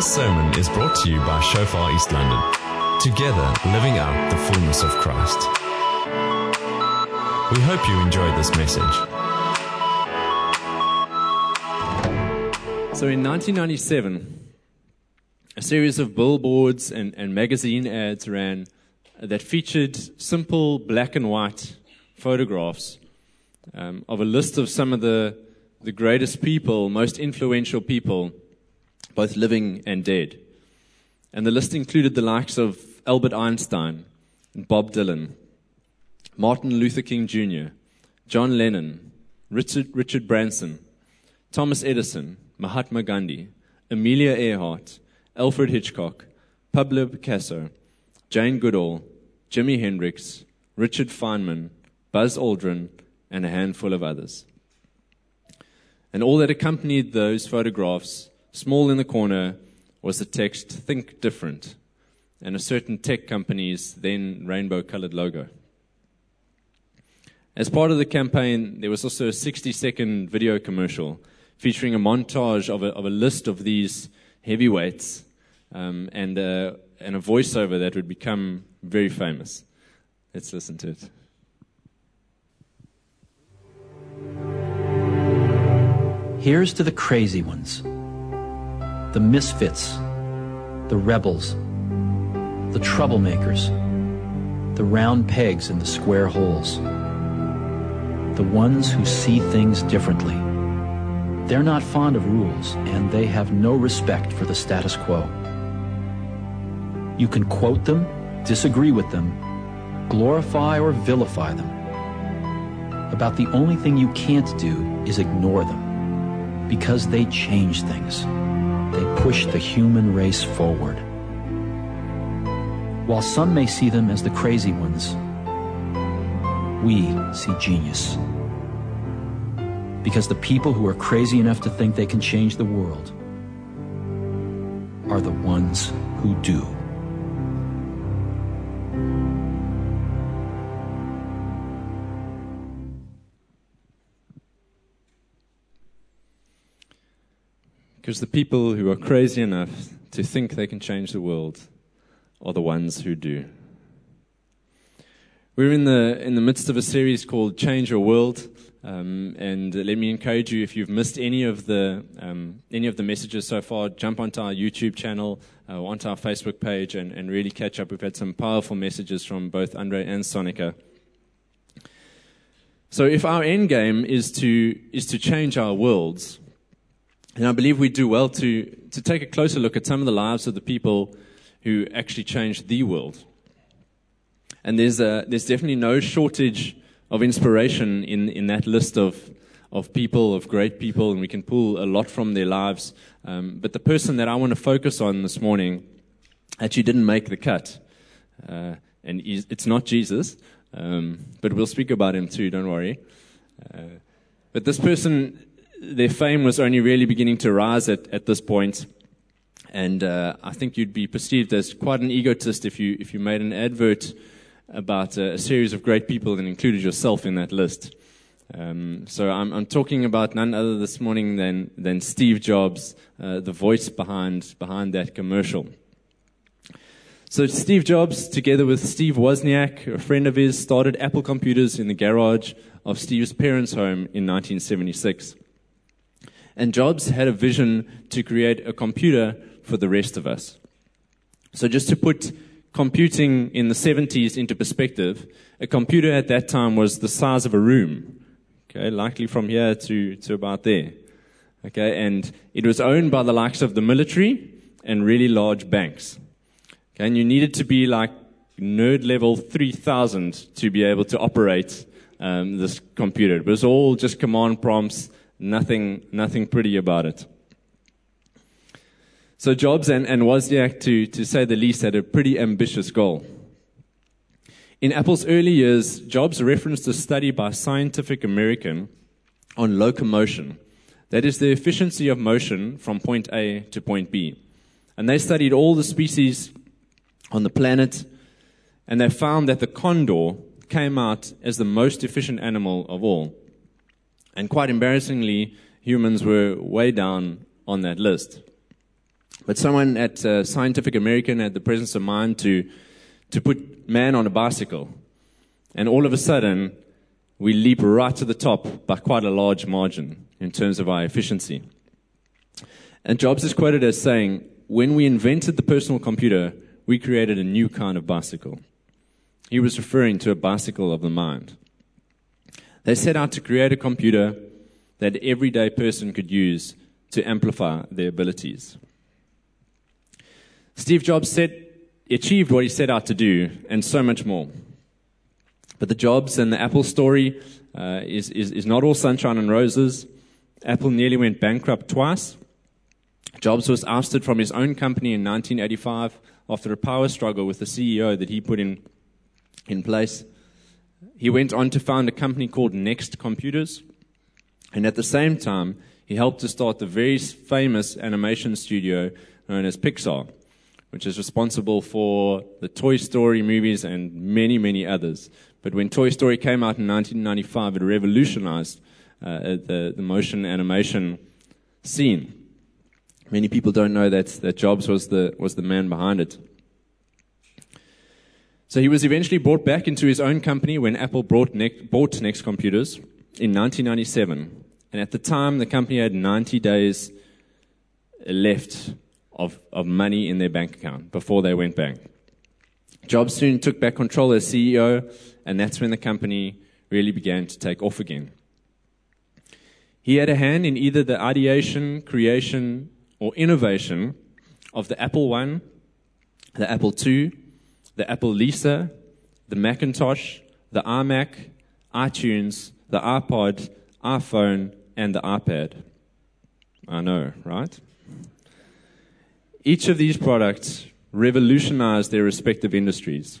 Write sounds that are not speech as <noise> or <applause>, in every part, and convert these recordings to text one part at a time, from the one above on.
This sermon is brought to you by Shofar East London. Together, living out the fullness of Christ. We hope you enjoyed this message. So in 1997, a series of billboards and, and magazine ads ran that featured simple black and white photographs um, of a list of some of the, the greatest people, most influential people, both living and dead. And the list included the likes of Albert Einstein and Bob Dylan, Martin Luther King Jr., John Lennon, Richard, Richard Branson, Thomas Edison, Mahatma Gandhi, Amelia Earhart, Alfred Hitchcock, Pablo Picasso, Jane Goodall, Jimi Hendrix, Richard Feynman, Buzz Aldrin, and a handful of others. And all that accompanied those photographs, small in the corner, was the text Think Different and a certain tech company's then rainbow colored logo. As part of the campaign, there was also a 60 second video commercial featuring a montage of a, of a list of these heavyweights um, and, and a voiceover that would become very famous. Let's listen to it. Here's to the crazy ones, the misfits, the rebels, the troublemakers, the round pegs in the square holes, the ones who see things differently. They're not fond of rules, and they have no respect for the status quo. You can quote them, disagree with them, glorify or vilify them. About the only thing you can't do is ignore them because they change things. Push the human race forward. While some may see them as the crazy ones, we see genius. Because the people who are crazy enough to think they can change the world are the ones who do. Because the people who are crazy enough to think they can change the world are the ones who do. We're in the, in the midst of a series called Change Your World. Um, and let me encourage you, if you've missed any of the, um, any of the messages so far, jump onto our YouTube channel, uh, onto our Facebook page, and, and really catch up. We've had some powerful messages from both Andre and Sonica. So if our end game is to, is to change our worlds, and I believe we do well to, to take a closer look at some of the lives of the people who actually changed the world. And there's, a, there's definitely no shortage of inspiration in, in that list of, of people, of great people, and we can pull a lot from their lives. Um, but the person that I want to focus on this morning actually didn't make the cut. Uh, and it's not Jesus, um, but we'll speak about him too, don't worry. Uh, but this person their fame was only really beginning to rise at, at this point. And uh, I think you'd be perceived as quite an egotist if you, if you made an advert about a, a series of great people and included yourself in that list. Um, so I'm, I'm, talking about none other this morning than, than Steve Jobs, uh, the voice behind, behind that commercial. So Steve Jobs, together with Steve Wozniak, a friend of his, started Apple Computers in the garage of Steve's parents' home in 1976. And Jobs had a vision to create a computer for the rest of us. So just to put computing in the 70s into perspective, a computer at that time was the size of a room. Okay, likely from here to, to about there. Okay, and it was owned by the likes of the military and really large banks. Okay, and you needed to be like nerd level 3000 to be able to operate um, this computer. It was all just command prompts Nothing, nothing pretty about it. So Jobs and, and Wozniak, to, to say the least, had a pretty ambitious goal. In Apple's early years, Jobs referenced a study by Scientific American on locomotion. That is the efficiency of motion from point A to point B. And they studied all the species on the planet, and they found that the condor came out as the most efficient animal of all. And quite embarrassingly, humans were way down on that list. But someone at uh, Scientific American had the presence of mind to, to put man on a bicycle. And all of a sudden, we leap right to the top by quite a large margin in terms of our efficiency. And Jobs is quoted as saying, When we invented the personal computer, we created a new kind of bicycle. He was referring to a bicycle of the mind. They set out to create a computer that everyday person could use to amplify their abilities. Steve Jobs achieved what he set out to do, and so much more. But the Jobs and the Apple story uh, is, is, is not all sunshine and roses. Apple nearly went bankrupt twice. Jobs was ousted from his own company in 1985 after a power struggle with the CEO that he put in, in place. He went on to found a company called Next Computers. And at the same time, he helped to start the very famous animation studio known as Pixar, which is responsible for the Toy Story movies and many, many others. But when Toy Story came out in 1995, it revolutionized uh, the, the motion animation scene. Many people don't know that, that Jobs was the, was the man behind it. So he was eventually brought back into his own company when Apple bought, Next Computers in 1997. And at the time, the company had 90 days left of, of money in their bank account before they went bank. Jobs soon took back control as CEO, and that's when the company really began to take off again. He had a hand in either the ideation, creation, or innovation of the Apple I, the Apple II, the Apple Lisa, the Macintosh, the iMac, iTunes, the iPod, iPhone, and the iPad. I know, right? Each of these products revolutionized their respective industries.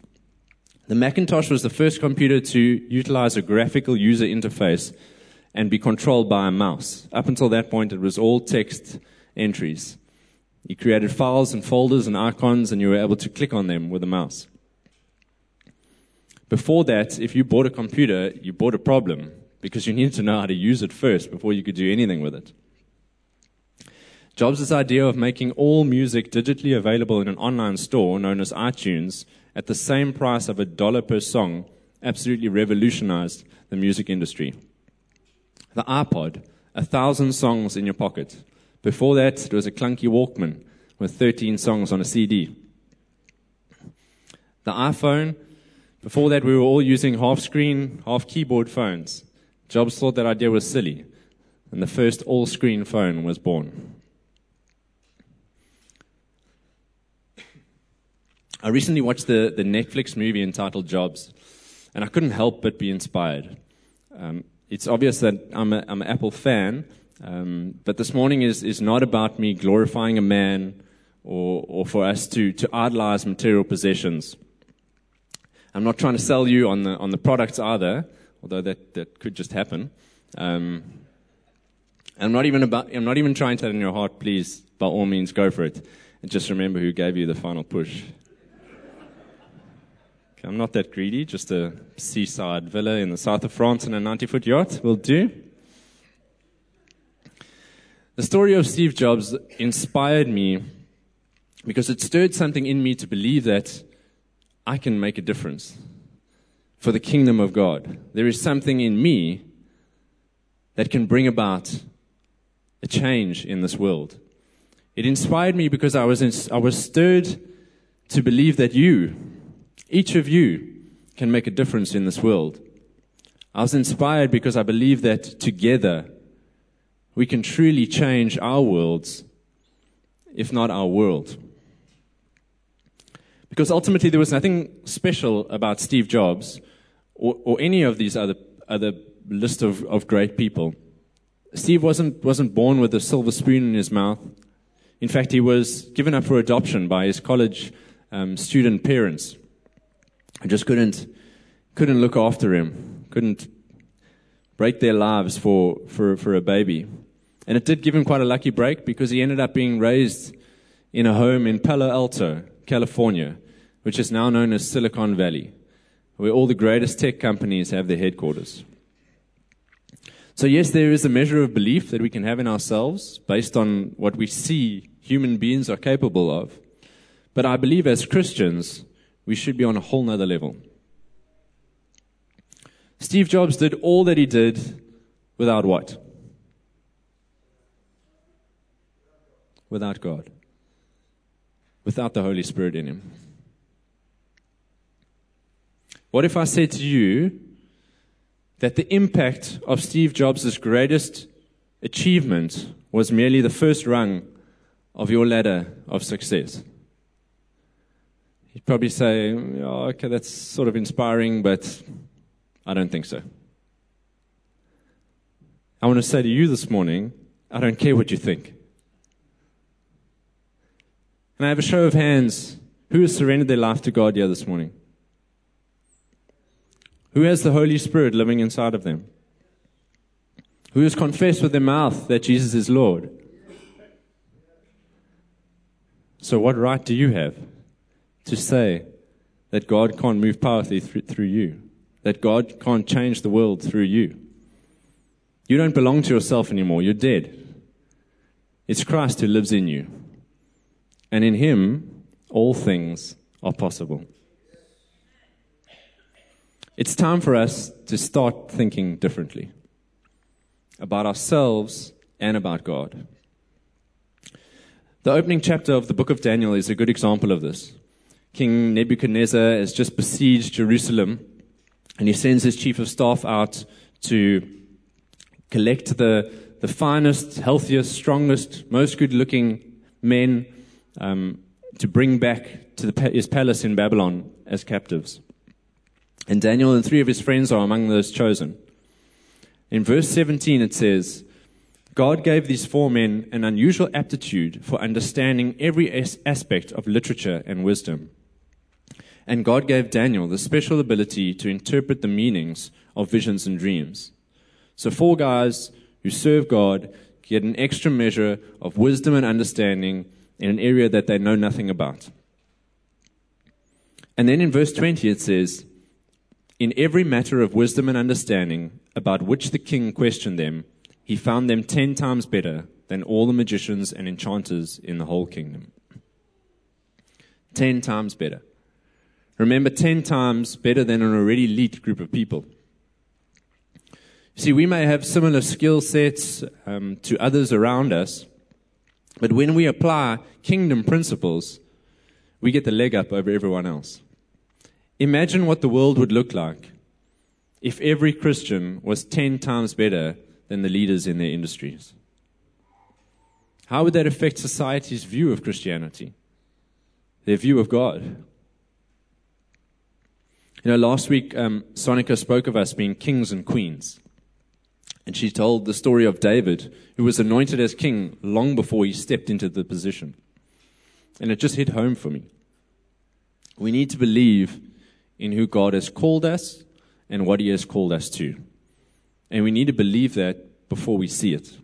The Macintosh was the first computer to utilize a graphical user interface and be controlled by a mouse. Up until that point, it was all text entries. You created files and folders and icons, and you were able to click on them with a mouse. Before that, if you bought a computer, you bought a problem because you <laughs> needed to know how to use it first before you could do anything with it. Jobs' idea of making all music digitally available in an online store known as iTunes at the same price of a dollar per song absolutely revolutionized the music industry. The iPod, a thousand songs in your pocket. Before that, it was a clunky Walkman with 13 songs on a CD. The iPhone, before that, we were all using half screen, half keyboard phones. Jobs thought that idea was silly, and the first all screen phone was born. I recently watched the, the Netflix movie entitled Jobs, and I couldn't help but be inspired. Um, it's obvious that I'm, a, I'm an Apple fan, um, but this morning is, is not about me glorifying a man or, or for us to, to idolize material possessions. I'm not trying to sell you on the, on the products either, although that, that could just happen. Um, I'm not even about, I'm not even trying to in your heart, please, by all means, go for it. And just remember who gave you the final push. Okay, I'm not that greedy, just a seaside villa in the south of France and a 90 foot yacht will do. The story of Steve Jobs inspired me because it stirred something in me to believe that I can make a difference for the kingdom of God. There is something in me that can bring about a change in this world. It inspired me because I was, in, I was stirred to believe that you, each of you, can make a difference in this world. I was inspired because I believe that together we can truly change our worlds, if not our world. Because ultimately, there was nothing special about Steve Jobs or, or any of these other, other list of, of great people. Steve wasn't, wasn't born with a silver spoon in his mouth. In fact, he was given up for adoption by his college um, student parents who just couldn't, couldn't look after him, couldn't break their lives for, for, for a baby. And it did give him quite a lucky break because he ended up being raised in a home in Palo Alto, California, which is now known as Silicon Valley where all the greatest tech companies have their headquarters. So, yes, there is a measure of belief that we can have in ourselves based on what we see human beings are capable of. But I believe as Christians, we should be on a whole nother level. Steve Jobs did all that he did without what? Without God. Without the Holy Spirit in him. What if I said to you that the impact of Steve Jobs' greatest achievement was merely the first rung of your ladder of success? You'd probably say, oh, okay, that's sort of inspiring, but I don't think so. I want to say to you this morning, I don't care what you think. And I have a show of hands. Who has surrendered their life to God here this morning? Who has the Holy Spirit living inside of them? Who has confessed with their mouth that Jesus is Lord? So, what right do you have to say that God can't move powerfully through you? That God can't change the world through you? You don't belong to yourself anymore. You're dead. It's Christ who lives in you. And in Him, all things are possible. It's time for us to start thinking differently about ourselves and about God. The opening chapter of the book of Daniel is a good example of this. King Nebuchadnezzar has just besieged Jerusalem and he sends his chief of staff out to collect the, the finest, healthiest, strongest, most good looking men um, to bring back to the, his palace in Babylon as captives. And Daniel and three of his friends are among those chosen. In verse 17, it says, God gave these four men an unusual aptitude for understanding every aspect of literature and wisdom. And God gave Daniel the special ability to interpret the meanings of visions and dreams. So, four guys who serve God get an extra measure of wisdom and understanding in an area that they know nothing about. And then in verse 20 it says, in every matter of wisdom and understanding about which the king questioned them, he found them ten times better than all the magicians and enchanters in the whole kingdom. Ten times better. Remember, ten times better than an already elite group of people. See, we may have similar skill sets um, to others around us, but when we apply kingdom principles, we get the leg up over everyone else. Imagine what the world would look like if every Christian was 10 times better than the leaders in their industries. How would that affect society's view of Christianity? Their view of God? You know, last week, um, Sonica spoke of us being kings and queens. And she told the story of David, who was anointed as king long before he stepped into the position. And it just hit home for me. We need to believe in who God has called us and what He has called us to. And we need to believe that before we see it.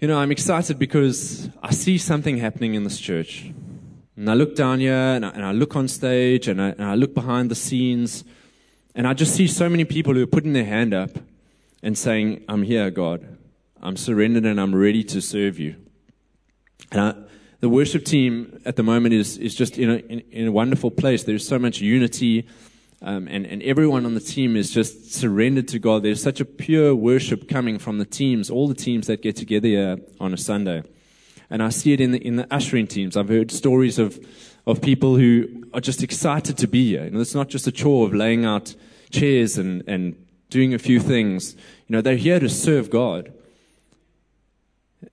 You know, I'm excited because I see something happening in this church. And I look down here and I, and I look on stage and I, and I look behind the scenes and I just see so many people who are putting their hand up and saying, I'm here, God. I'm surrendered and I'm ready to serve you. And I, the worship team at the moment is, is just in a, in, in a wonderful place. There's so much unity, um, and, and everyone on the team is just surrendered to God. There's such a pure worship coming from the teams, all the teams that get together on a Sunday. And I see it in the, in the ushering teams. I've heard stories of, of people who are just excited to be here. You know, it's not just a chore of laying out chairs and, and doing a few things. You know, they're here to serve God.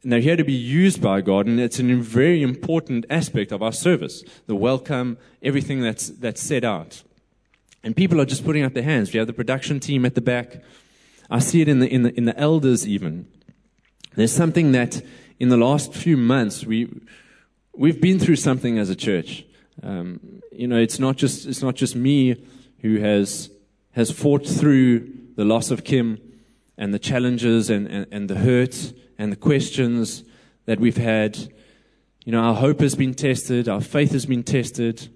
And they're here to be used by God, and it's a very important aspect of our service the welcome, everything that's, that's set out. And people are just putting up their hands. We have the production team at the back. I see it in the, in the, in the elders, even. There's something that in the last few months, we, we've been through something as a church. Um, you know, it's not just, it's not just me who has, has fought through the loss of Kim and the challenges and, and, and the hurt and the questions that we've had. You know, our hope has been tested, our faith has been tested,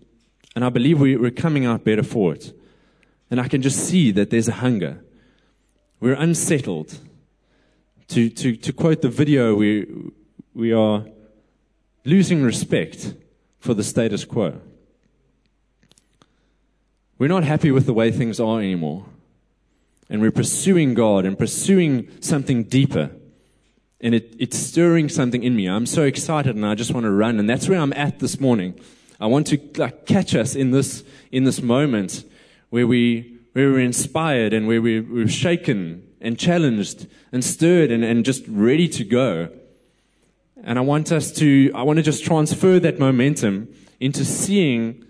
and I believe we, we're coming out better for it. And I can just see that there's a hunger. We're unsettled To, to, to quote the video, we, we are losing respect for the status quo. We're not happy with the way things are anymore. And we're pursuing God and pursuing something deeper. And it, it's stirring something in me. I'm so excited and I just want to run. And that's where I'm at this morning. I want to like, catch us in this, in this moment where, we, where we're inspired and where we, we're shaken and challenged and stirred and, and just ready to go. And I want us to, I want to just transfer that momentum into seeing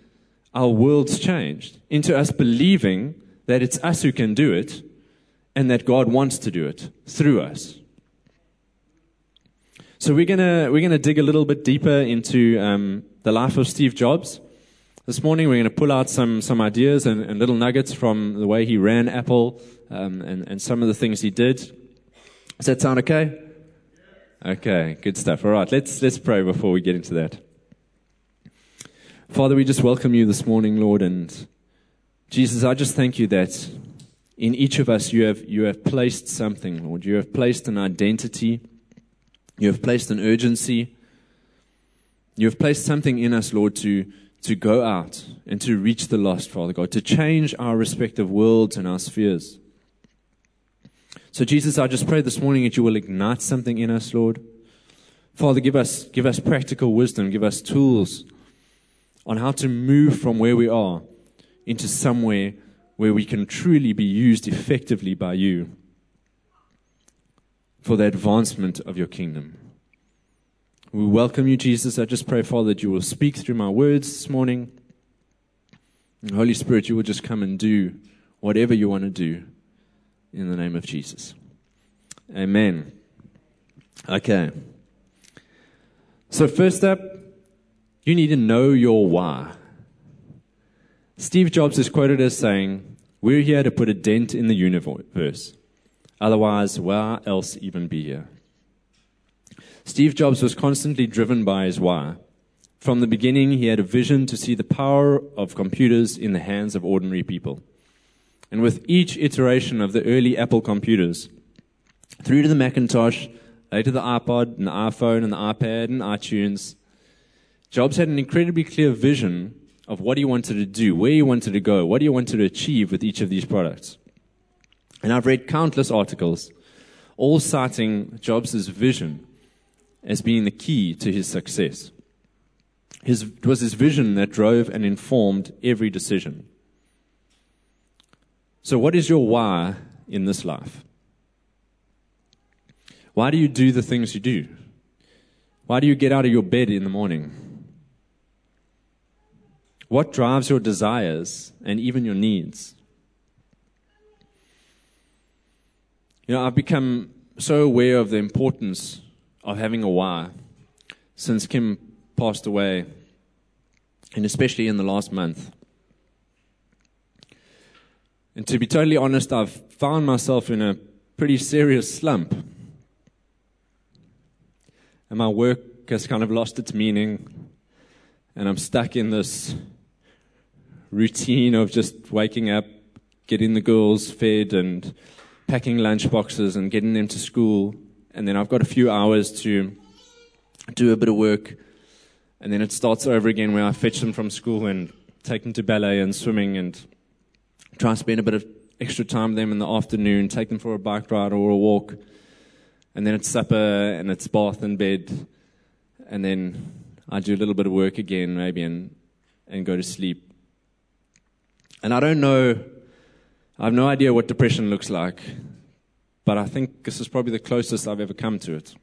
our worlds changed, into us believing that it's us who can do it and that God wants to do it through us. So we're gonna we're gonna dig a little bit deeper into um, the life of Steve Jobs. This morning we're gonna pull out some some ideas and, and little nuggets from the way he ran Apple um, and and some of the things he did. Does that sound okay? Okay, good stuff. All right, let's let's pray before we get into that. Father, we just welcome you this morning, Lord, and Jesus, I just thank you that in each of us you have you have placed something, Lord. You have placed an identity. You have placed an urgency. You have placed something in us, Lord, to, to go out and to reach the lost, Father God, to change our respective worlds and our spheres. So, Jesus, I just pray this morning that you will ignite something in us, Lord. Father, give us, give us practical wisdom, give us tools on how to move from where we are into somewhere where we can truly be used effectively by you for the advancement of your kingdom. We welcome you, Jesus. I just pray, Father, that you will speak through my words this morning. Holy Spirit, you will just come and do whatever you want to do in the name of Jesus. Amen. Okay. So, first up, you need to know your why. Steve Jobs is quoted as saying, We're here to put a dent in the universe. Otherwise, why else even be here? Steve Jobs was constantly driven by his why. From the beginning, he had a vision to see the power of computers in the hands of ordinary people. And with each iteration of the early Apple computers, through to the Macintosh, later the iPod and the iPhone and the iPad and iTunes, Jobs had an incredibly clear vision of what he wanted to do, where he wanted to go, what he wanted to achieve with each of these products. And I've read countless articles, all citing Jobs' vision as being the key to his success. His, it was his vision that drove and informed every decision. So, what is your why in this life? Why do you do the things you do? Why do you get out of your bed in the morning? What drives your desires and even your needs? You know, I've become so aware of the importance of having a why since Kim passed away, and especially in the last month. And to be totally honest, I've found myself in a pretty serious slump. And my work has kind of lost its meaning. And I'm stuck in this routine of just waking up, getting the girls fed, and packing lunch boxes and getting them to school. And then I've got a few hours to do a bit of work. And then it starts over again where I fetch them from school and take them to ballet and swimming and try and spend a bit of extra time with them in the afternoon, take them for a bike ride or a walk. And then it's supper and it's bath and bed. And then I do a little bit of work again, maybe, and, and go to sleep. And I don't know I have no idea what depression looks like, but I think this is probably the closest I've ever come to it.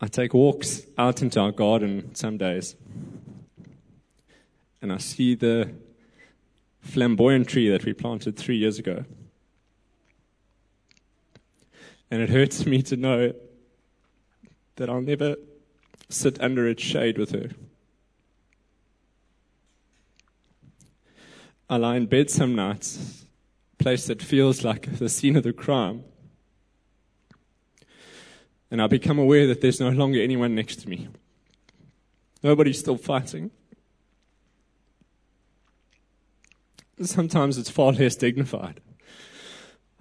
I take walks out into our garden some days, and I see the flamboyant tree that we planted three years ago. And it hurts me to know that I'll never sit under its shade with her. I lie in bed some nights, a place that feels like the scene of the crime. And I become aware that there's no longer anyone next to me. Nobody's still fighting. Sometimes it's far less dignified.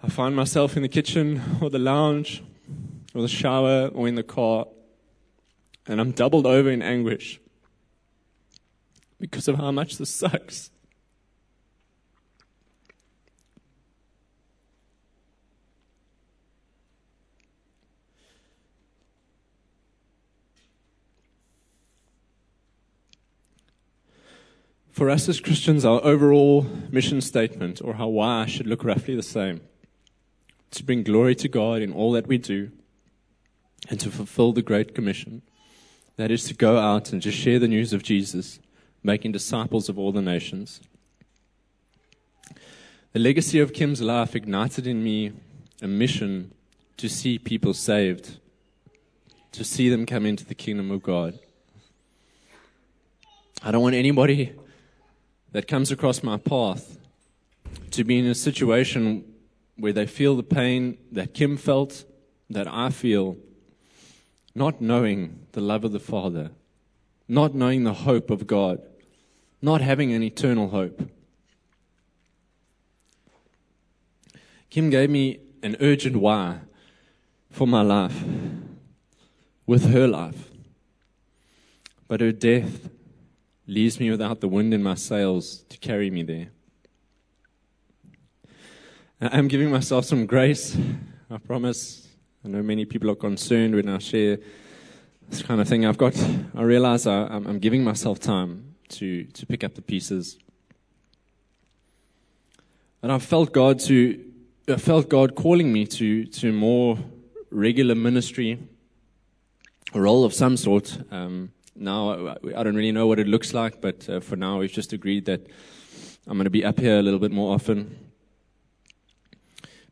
I find myself in the kitchen or the lounge or the shower or in the car, and I'm doubled over in anguish because of how much this sucks. For us as Christians, our overall mission statement, or how why, should look roughly the same to bring glory to God in all that we do and to fulfill the Great Commission. That is to go out and just share the news of Jesus, making disciples of all the nations. The legacy of Kim's life ignited in me a mission to see people saved, to see them come into the kingdom of God. I don't want anybody that comes across my path to be in a situation where they feel the pain that Kim felt, that I feel, not knowing the love of the Father, not knowing the hope of God, not having an eternal hope. Kim gave me an urgent why for my life, with her life. But her death leaves me without the wind in my sails to carry me there. I'm giving myself some grace, I promise. I know many people are concerned when I share this kind of thing. I've got, I realize I, am giving myself time to, to pick up the pieces. And I've felt God to, I felt God calling me to, to more regular ministry, a role of some sort. Um, now I don't really know what it looks like, but uh, for now we've just agreed that I'm going to be up here a little bit more often.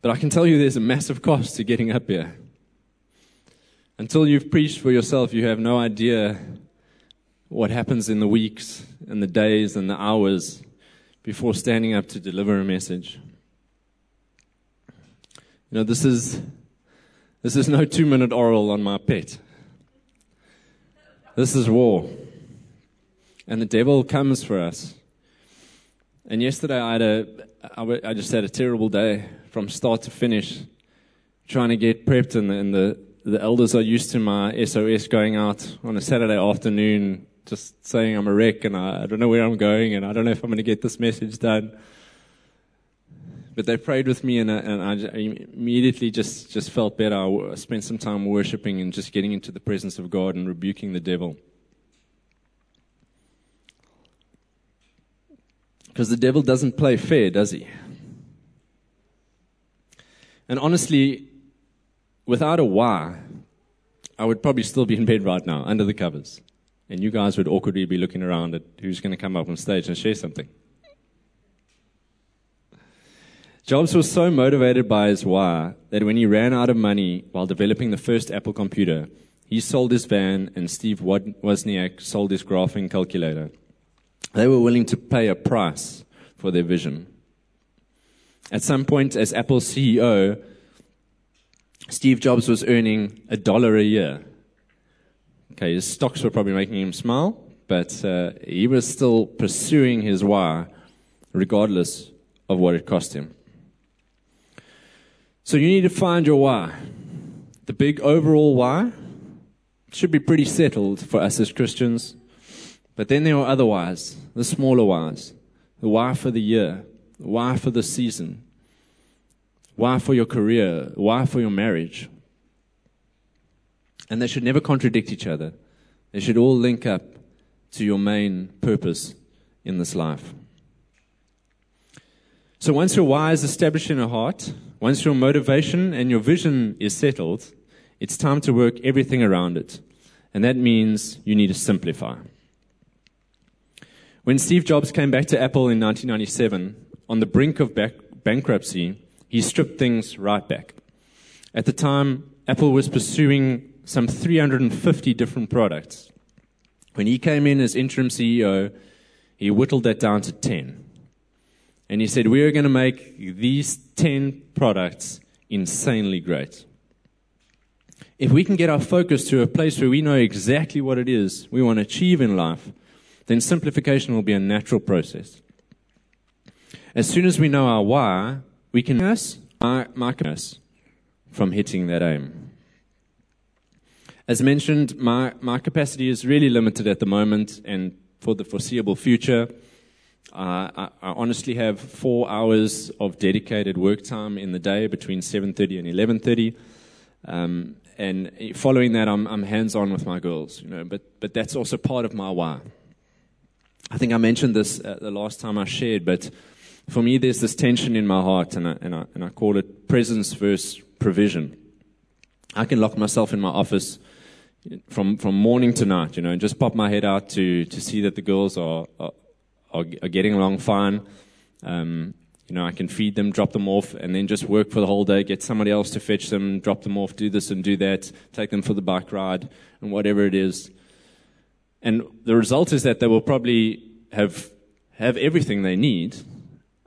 But I can tell you there's a massive cost to getting up here. Until you've preached for yourself, you have no idea what happens in the weeks and the days and the hours before standing up to deliver a message. You know, this is, this is no two minute oral on my pet. This is war. And the devil comes for us. And yesterday I had a, I just had a terrible day from start to finish, trying to get prepped. And the, and the, the elders are used to my SOS going out on a Saturday afternoon, just saying I'm a wreck and I, I don't know where I'm going and I don't know if I'm going to get this message done. But they prayed with me, and, uh, I, and I immediately just, just felt better. I spent some time worshiping and just getting into the presence of God and rebuking the devil. Because the devil doesn't play fair, does he? And honestly, without a why, I would probably still be in bed right now, under the covers. And you guys would awkwardly be looking around at who's going to come up on stage and share something. Jobs was so motivated by his why that when he ran out of money while developing the first Apple computer, he sold his van and Steve Wozniak sold his graphing calculator. They were willing to pay a price for their vision. At some point, as Apple's CEO, Steve Jobs was earning a dollar a year. Okay, his stocks were probably making him smile, but uh, he was still pursuing his why, regardless of what it cost him. So you need to find your why. The big overall why should be pretty settled for us as Christians. But then there are other whys, the smaller whys. The why for the year, the why for the season, why for your career, why for your marriage. And they should never contradict each other. They should all link up to your main purpose in this life. So once your why is established in your heart, once your motivation and your vision is settled, it's time to work everything around it. And that means you need to simplify. When Steve Jobs came back to Apple in 1997, on the brink of back- bankruptcy, he stripped things right back. At the time, Apple was pursuing some 350 different products. When he came in as interim CEO, he whittled that down to 10. And he said, We are going to make these 10 products insanely great. If we can get our focus to a place where we know exactly what it is we want to achieve in life, then simplification will be a natural process. As soon as we know our why, we can us mark us from hitting that aim. As mentioned, my, my capacity is really limited at the moment and for the foreseeable future. Uh, I, I, honestly have four hours of dedicated work time in the day between 7.30 and 11.30. Um, and following that, I'm, I'm hands-on with my girls, you know, but, but that's also part of my why. I think I mentioned this uh, the last time I shared, but for me, there's this tension in my heart, and I, and I, and I call it presence versus provision. I can lock myself in my office from, from morning to night, you know, and just pop my head out to, to see that the girls are, are, are, are getting along fine. Um, you know, I can feed them, drop them off, and then just work for the whole day, get somebody else to fetch them, drop them off, do this and do that, take them for the bike ride, and whatever it is. And the result is that they will probably have, have everything they need.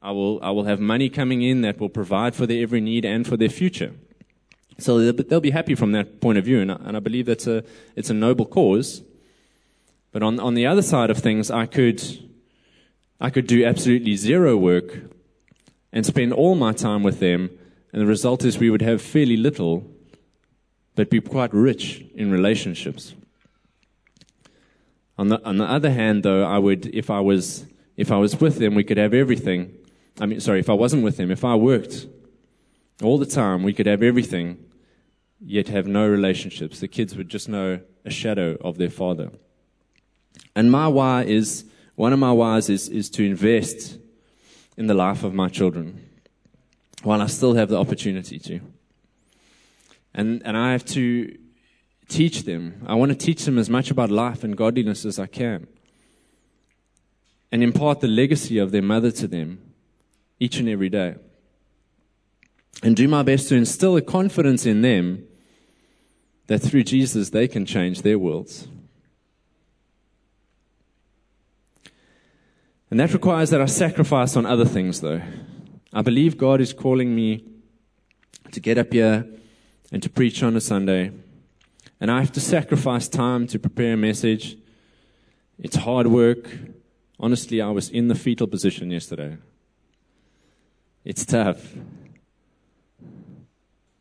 I will, I will have money coming in that will provide for their every need and for their future. So they'll be happy from that point of view, and I, and I believe that's a, it's a noble cause. But on, on the other side of things, I could, I could do absolutely zero work and spend all my time with them, and the result is we would have fairly little, but be quite rich in relationships. On the, on the other hand, though, I would, if I was, if I was with them, we could have everything. I mean, sorry, if I wasn't with them, if I worked all the time, we could have everything, yet have no relationships. The kids would just know a shadow of their father. And my why is, one of my whys is, is to invest in the life of my children while I still have the opportunity to. And, and I have to teach them. I want to teach them as much about life and godliness as I can. And impart the legacy of their mother to them each and every day. And do my best to instill a confidence in them that through Jesus they can change their worlds. And that requires that I sacrifice on other things, though. I believe God is calling me to get up here and to preach on a Sunday. And I have to sacrifice time to prepare a message. It's hard work. Honestly, I was in the fetal position yesterday. It's tough.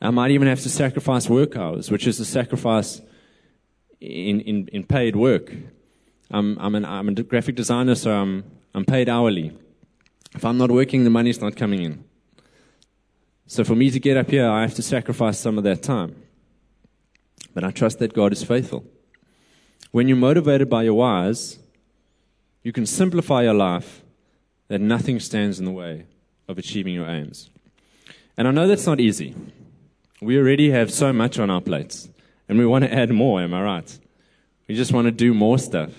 I might even have to sacrifice work hours, which is a sacrifice in, in, in paid work. I'm, I'm, an, I'm a graphic designer, so I'm I'm paid hourly. If I'm not working, the money's not coming in. So for me to get up here, I have to sacrifice some of that time. But I trust that God is faithful. When you're motivated by your whys, you can simplify your life that nothing stands in the way of achieving your aims. And I know that's not easy. We already have so much on our plates, and we want to add more, am I right? We just want to do more stuff,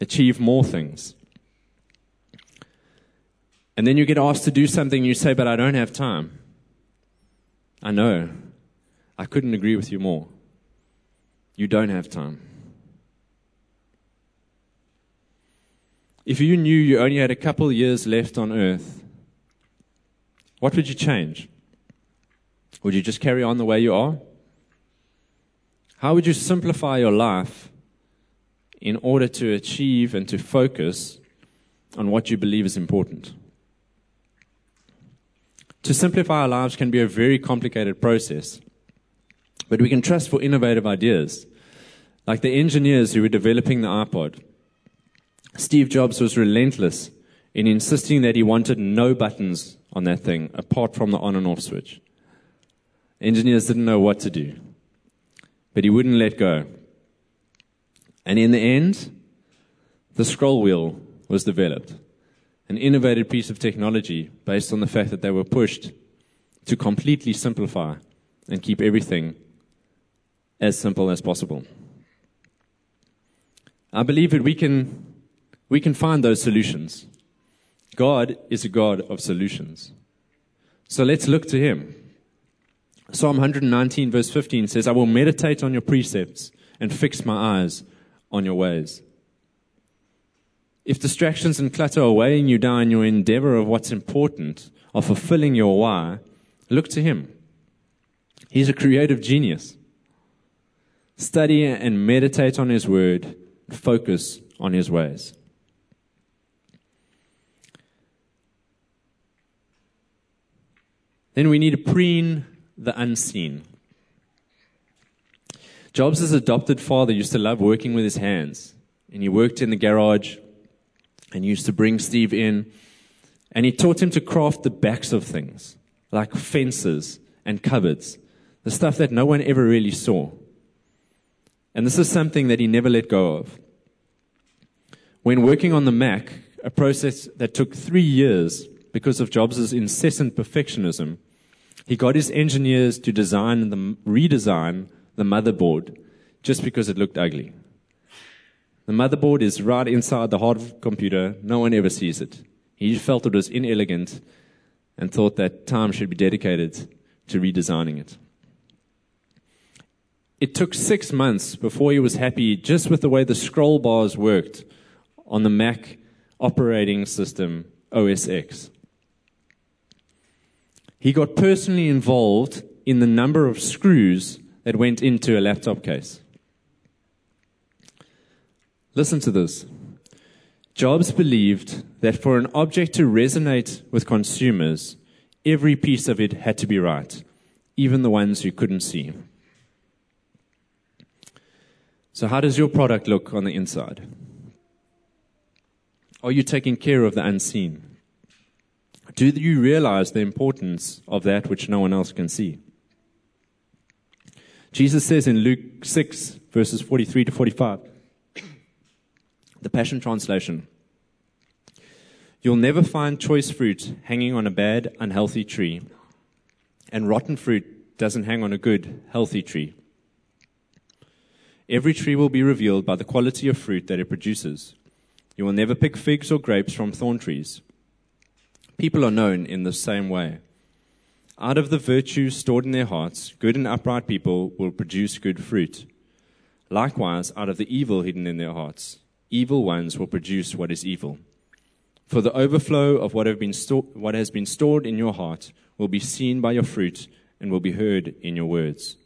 achieve more things. And then you get asked to do something, you say, But I don't have time. I know. I couldn't agree with you more. You don't have time. If you knew you only had a couple years left on earth, what would you change? Would you just carry on the way you are? How would you simplify your life in order to achieve and to focus on what you believe is important? To simplify our lives can be a very complicated process, but we can trust for innovative ideas. Like the engineers who were developing the iPod. Steve Jobs was relentless in insisting that he wanted no buttons on that thing apart from the on and off switch. Engineers didn't know what to do, but he wouldn't let go. And in the end, the scroll wheel was developed an innovative piece of technology based on the fact that they were pushed to completely simplify and keep everything as simple as possible. I believe that we can, we can find those solutions. God is a God of solutions. So let's look to Him. Psalm 119, verse 15 says, I will meditate on your precepts and fix my eyes on your ways. If distractions and clutter are weighing you down your endeavor of what's important, of fulfilling your why, look to Him. He's a creative genius. Study and meditate on His Word, focus on His ways. Then we need to preen the unseen. Jobs' adopted father used to love working with his hands, and he worked in the garage and used to bring Steve in, and he taught him to craft the backs of things, like fences and cupboards, the stuff that no one ever really saw. And this is something that he never let go of. When working on the Mac, a process that took three years because of Jobs' incessant perfectionism, he got his engineers to design and redesign the motherboard just because it looked ugly. The motherboard is right inside the heart of hard computer. No one ever sees it. He felt it was inelegant and thought that time should be dedicated to redesigning it. It took six months before he was happy just with the way the scroll bars worked on the Mac operating system OS X. He got personally involved in the number of screws that went into a laptop case. Listen to this. Jobs believed that for an object to resonate with consumers, every piece of it had to be right, even the ones you couldn't see. So, how does your product look on the inside? Are you taking care of the unseen? Do you realize the importance of that which no one else can see? Jesus says in Luke 6, verses 43 to 45, the Passion Translation You'll never find choice fruit hanging on a bad, unhealthy tree, and rotten fruit doesn't hang on a good, healthy tree. Every tree will be revealed by the quality of fruit that it produces. You will never pick figs or grapes from thorn trees. People are known in the same way. Out of the virtue stored in their hearts, good and upright people will produce good fruit. Likewise, out of the evil hidden in their hearts, evil ones will produce what is evil. For the overflow of what, sto- what has been stored in your heart will be seen by your fruit and will be heard in your words.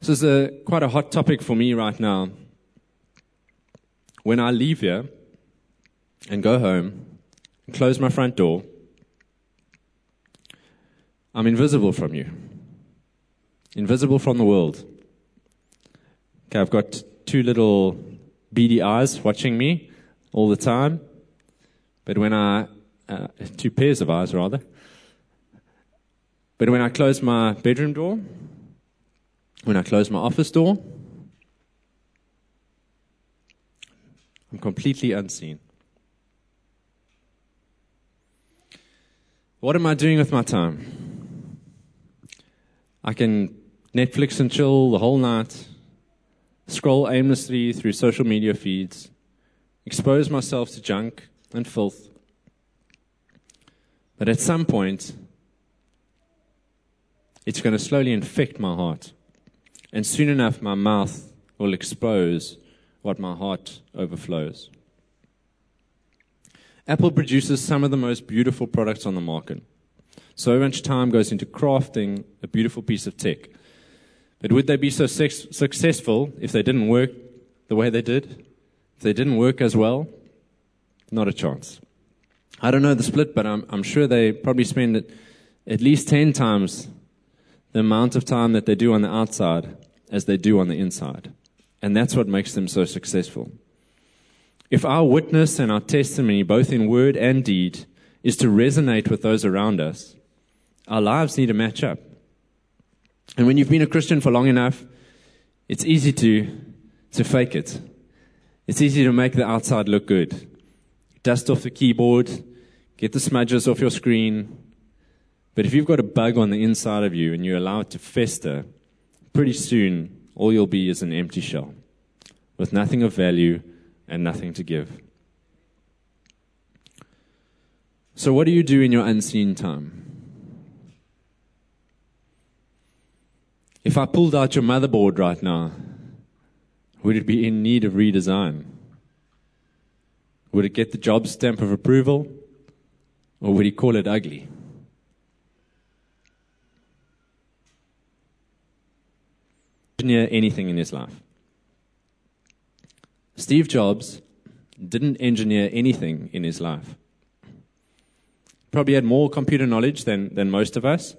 This is a, quite a hot topic for me right now. When I leave here and go home and close my front door, I'm invisible from you, invisible from the world. Okay, I've got two little beady eyes watching me all the time, but when I, uh, two pairs of eyes rather, but when I close my bedroom door, when I close my office door, I'm completely unseen. What am I doing with my time? I can Netflix and chill the whole night, scroll aimlessly through social media feeds, expose myself to junk and filth. But at some point, it's going to slowly infect my heart. And soon enough, my mouth will expose what my heart overflows. Apple produces some of the most beautiful products on the market. So much time goes into crafting a beautiful piece of tech. But would they be so successful if they didn't work the way they did? If they didn't work as well? Not a chance. I don't know the split, but I'm, I'm sure they probably spend at least 10 times the amount of time that they do on the outside as they do on the inside. And that's what makes them so successful. If our witness and our testimony, both in word and deed, is to resonate with those around us, our lives need to match up. And when you've been a Christian for long enough, it's easy to, to fake it. It's easy to make the outside look good. Dust off the keyboard, get the smudges off your screen. But if you've got a bug on the inside of you and you allow it to fester, pretty soon all you'll be is an empty shell with nothing of value and nothing to give. So, what do you do in your unseen time? If I pulled out your motherboard right now, would it be in need of redesign? Would it get the job stamp of approval? Or would he call it ugly? engineer anything in his life. Steve Jobs didn't engineer anything in his life. Probably had more computer knowledge than, than most of us,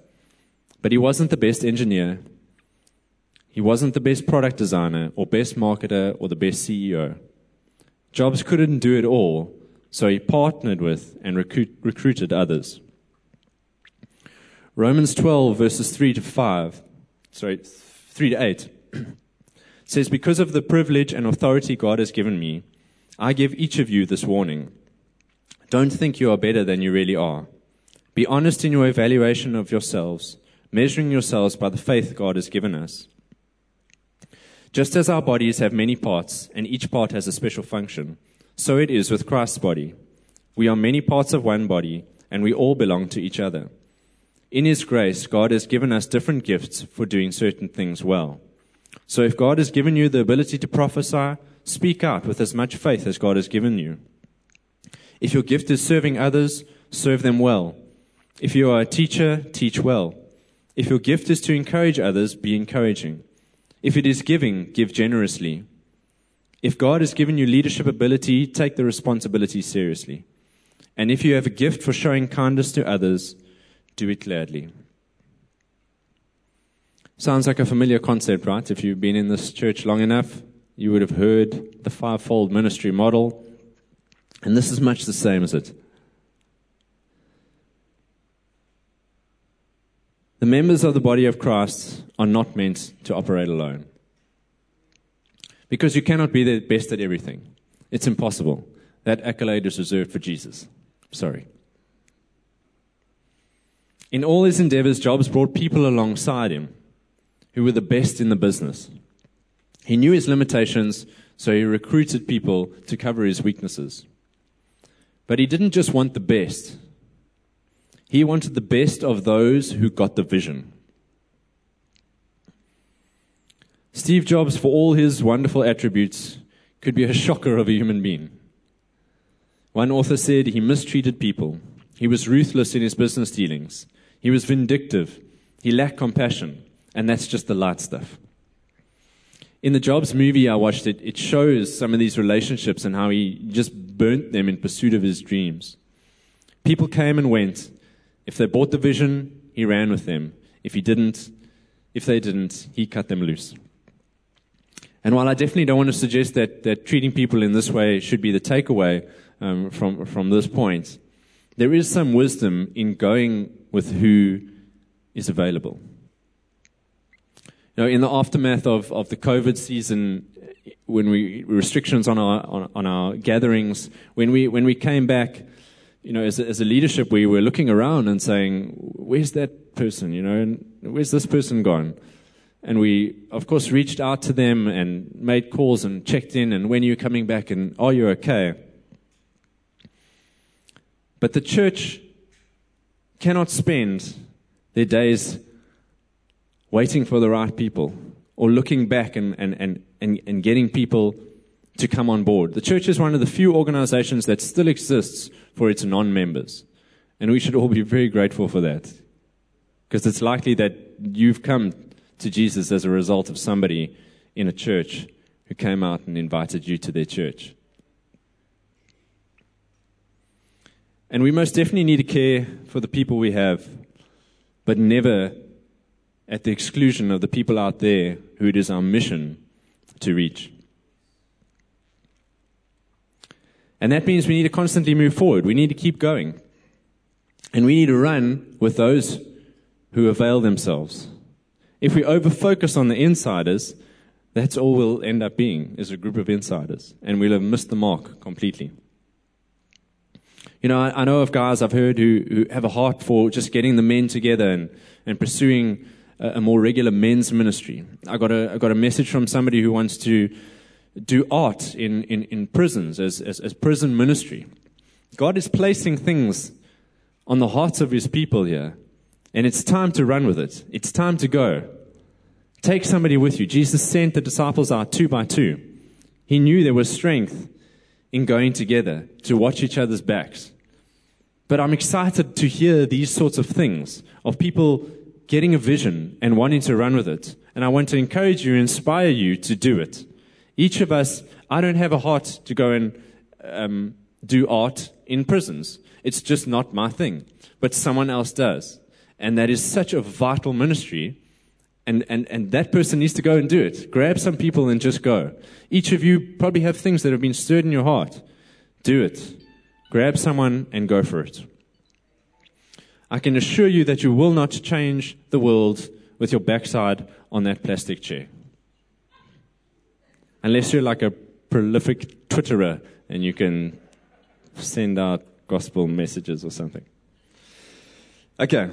but he wasn't the best engineer. He wasn't the best product designer or best marketer or the best CEO. Jobs couldn't do it all, so he partnered with and recruit, recruited others. Romans 12, verses 3 to 5, sorry, 3 to 8, <clears throat> says, Because of the privilege and authority God has given me, I give each of you this warning. Don't think you are better than you really are. Be honest in your evaluation of yourselves, measuring yourselves by the faith God has given us. Just as our bodies have many parts, and each part has a special function, so it is with Christ's body. We are many parts of one body, and we all belong to each other. In His grace, God has given us different gifts for doing certain things well. So if God has given you the ability to prophesy, speak out with as much faith as God has given you. If your gift is serving others, serve them well. If you are a teacher, teach well. If your gift is to encourage others, be encouraging. If it is giving, give generously. If God has given you leadership ability, take the responsibility seriously. And if you have a gift for showing kindness to others, do it gladly. Sounds like a familiar concept, right? If you've been in this church long enough, you would have heard the fivefold ministry model. And this is much the same as it. The members of the body of Christ are not meant to operate alone. Because you cannot be the best at everything. It's impossible. That accolade is reserved for Jesus. Sorry. In all his endeavors, Jobs brought people alongside him who were the best in the business. He knew his limitations, so he recruited people to cover his weaknesses. But he didn't just want the best, he wanted the best of those who got the vision. Steve Jobs, for all his wonderful attributes, could be a shocker of a human being. One author said he mistreated people. He was ruthless in his business dealings. He was vindictive. He lacked compassion. And that's just the light stuff. In the Jobs movie I watched, it, it shows some of these relationships and how he just burnt them in pursuit of his dreams. People came and went. If they bought the vision, he ran with them. If he didn't, if they didn't, he cut them loose. And while I definitely don't want to suggest that, that treating people in this way should be the takeaway um, from, from this point, there is some wisdom in going with who is available. You know, in the aftermath of, of the COVID season, when we restrictions on our on, on our gatherings, when we when we came back, you know, as a, as a leadership, we were looking around and saying, "Where's that person? You know, and where's this person gone?" And we, of course, reached out to them and made calls and checked in. And when you're you coming back? And are you okay? But the church cannot spend their days waiting for the right people or looking back and, and, and, and, and getting people to come on board. The church is one of the few organizations that still exists for its non members. And we should all be very grateful for that. Because it's likely that you've come to Jesus as a result of somebody in a church who came out and invited you to their church. And we most definitely need to care for the people we have, but never at the exclusion of the people out there who it is our mission to reach. And that means we need to constantly move forward. We need to keep going. And we need to run with those who avail themselves. If we overfocus on the insiders, that's all we'll end up being is a group of insiders. And we'll have missed the mark completely. You know, I, I know of guys I've heard who, who have a heart for just getting the men together and, and pursuing a, a more regular men's ministry. I got a, I got a message from somebody who wants to do art in, in, in prisons as, as, as prison ministry. God is placing things on the hearts of his people here, and it's time to run with it. It's time to go. Take somebody with you. Jesus sent the disciples out two by two. He knew there was strength in going together to watch each other's backs. But I'm excited to hear these sorts of things of people getting a vision and wanting to run with it. And I want to encourage you, inspire you to do it. Each of us, I don't have a heart to go and um, do art in prisons. It's just not my thing. But someone else does. And that is such a vital ministry. And, and, and that person needs to go and do it. Grab some people and just go. Each of you probably have things that have been stirred in your heart. Do it. Grab someone and go for it. I can assure you that you will not change the world with your backside on that plastic chair. Unless you're like a prolific Twitterer and you can send out gospel messages or something. Okay,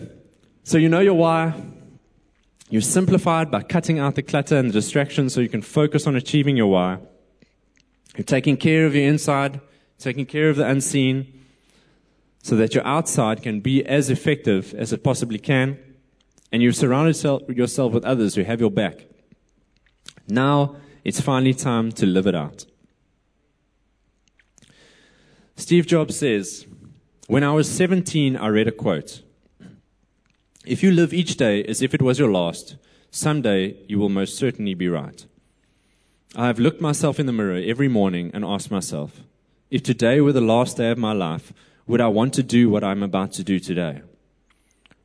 so you know your why. You've simplified by cutting out the clutter and the distractions so you can focus on achieving your why. You're taking care of your inside, taking care of the unseen, so that your outside can be as effective as it possibly can. And you've surrounded yourself with others who have your back. Now it's finally time to live it out. Steve Jobs says, When I was 17, I read a quote. If you live each day as if it was your last, someday you will most certainly be right. I have looked myself in the mirror every morning and asked myself, if today were the last day of my life, would I want to do what I'm about to do today?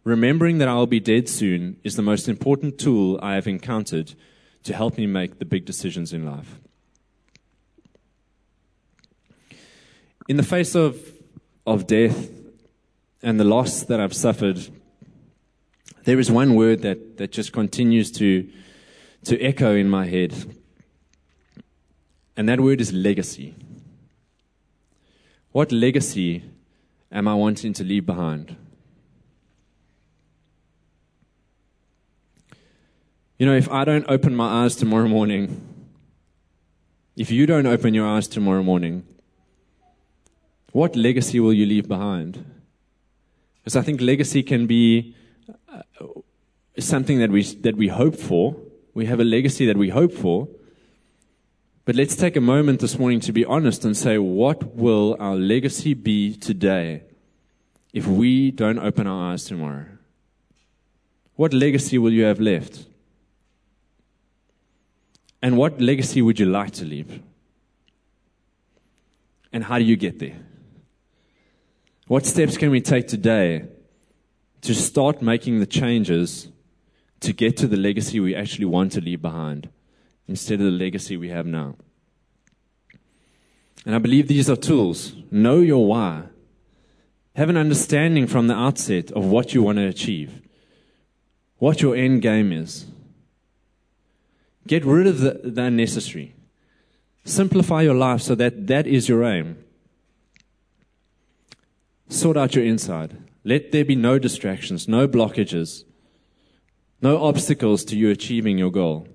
Remembering that I will be dead soon is the most important tool I have encountered to help me make the big decisions in life. in the face of, of death and the loss that I've suffered, there is one word that, that just continues to, to echo in my head. And that word is legacy. What legacy am I wanting to leave behind? You know, if I don't open my eyes tomorrow morning, if you don't open your eyes tomorrow morning, what legacy will you leave behind? Because I think legacy can be uh, something that we, that we hope for. We have a legacy that we hope for. But let's take a moment this morning to be honest and say, what will our legacy be today if we don't open our eyes tomorrow? What legacy will you have left? And what legacy would you like to leave? And how do you get there? What steps can we take today to start making the changes to get to the legacy we actually want to leave behind instead of the legacy we have now? And I believe these are tools. Know your why. Have an understanding from the outset of what you want to achieve, what your end game is. Get rid of the, the unnecessary. Simplify your life so that that is your aim. Sort out your inside. Let there be no distractions, no blockages, no obstacles to you achieving your goal.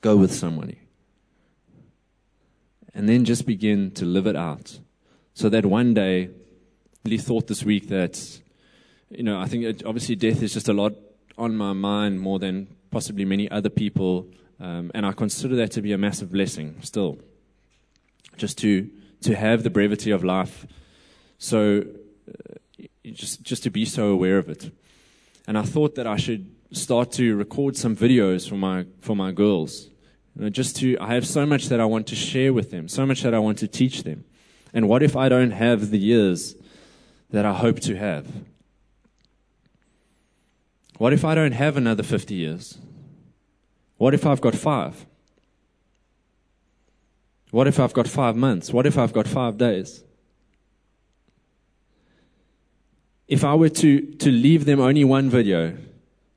Go with somebody. And then just begin to live it out. So that one day, really thought this week that, you know, I think it, obviously death is just a lot on my mind more than possibly many other people. Um, and I consider that to be a massive blessing still. Just to, to have the brevity of life so uh, just, just to be so aware of it. And I thought that I should start to record some videos for my, for my girls. You know, just to, I have so much that I want to share with them, so much that I want to teach them. And what if I don't have the years that I hope to have? What if I don't have another 50 years? What if I've got five? What if I've got five months? What if I've got five days? if I were to, to leave them only one video,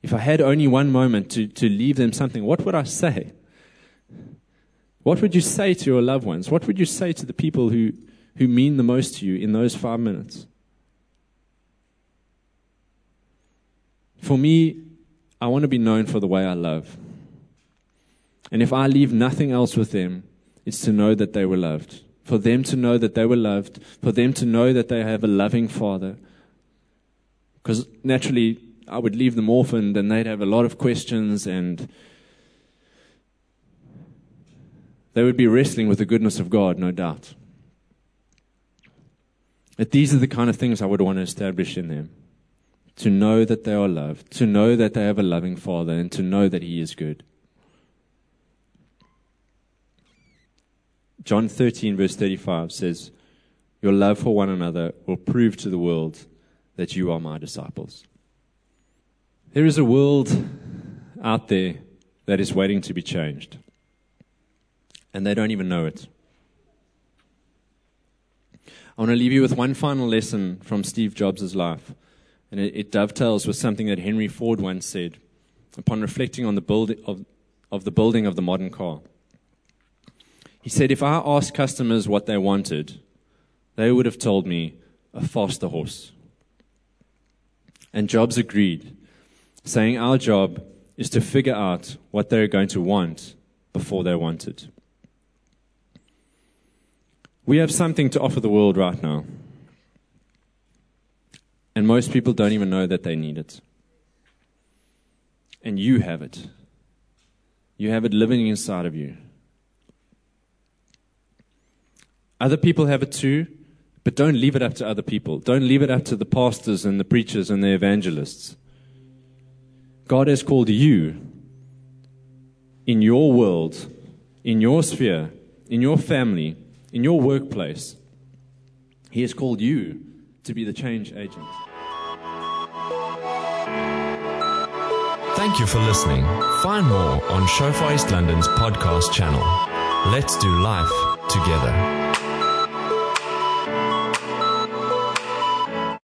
if I had only one moment to, to leave them something, what would I say? What would you say to your loved ones? What would you say to the people who, who mean the most to you in those five minutes? For me, I want to be known for the way I love. And if I leave nothing else with them, it's to know that they were loved. For them to know that they were loved. For them to know that they have a loving father because naturally, I would leave them orphaned and they'd have a lot of questions and they would be wrestling with the goodness of God, no doubt. But these are the kind of things I would want to establish in them to know that they are loved, to know that they have a loving Father, and to know that He is good. John 13, verse 35 says, Your love for one another will prove to the world that you are my disciples. There is a world out there that is waiting to be changed, and they don't even know it. I want to leave you with one final lesson from Steve Jobs' life, and it, it dovetails with something that Henry Ford once said upon reflecting on the build of, of the building of the modern car. He said, If I asked customers what they wanted, they would have told me a faster horse. And Jobs agreed, saying, Our job is to figure out what they're going to want before they want it. We have something to offer the world right now. And most people don't even know that they need it. And you have it. You have it living inside of you. Other people have it too, but don't leave it up to other people. Don't leave it up to the pastors and the preachers and the evangelists. God has called you in your world, in your sphere, in your family, in your workplace. He has called you to be the change agent. Thank you for listening. Find more on Shofar East London's podcast channel. Let's do life together.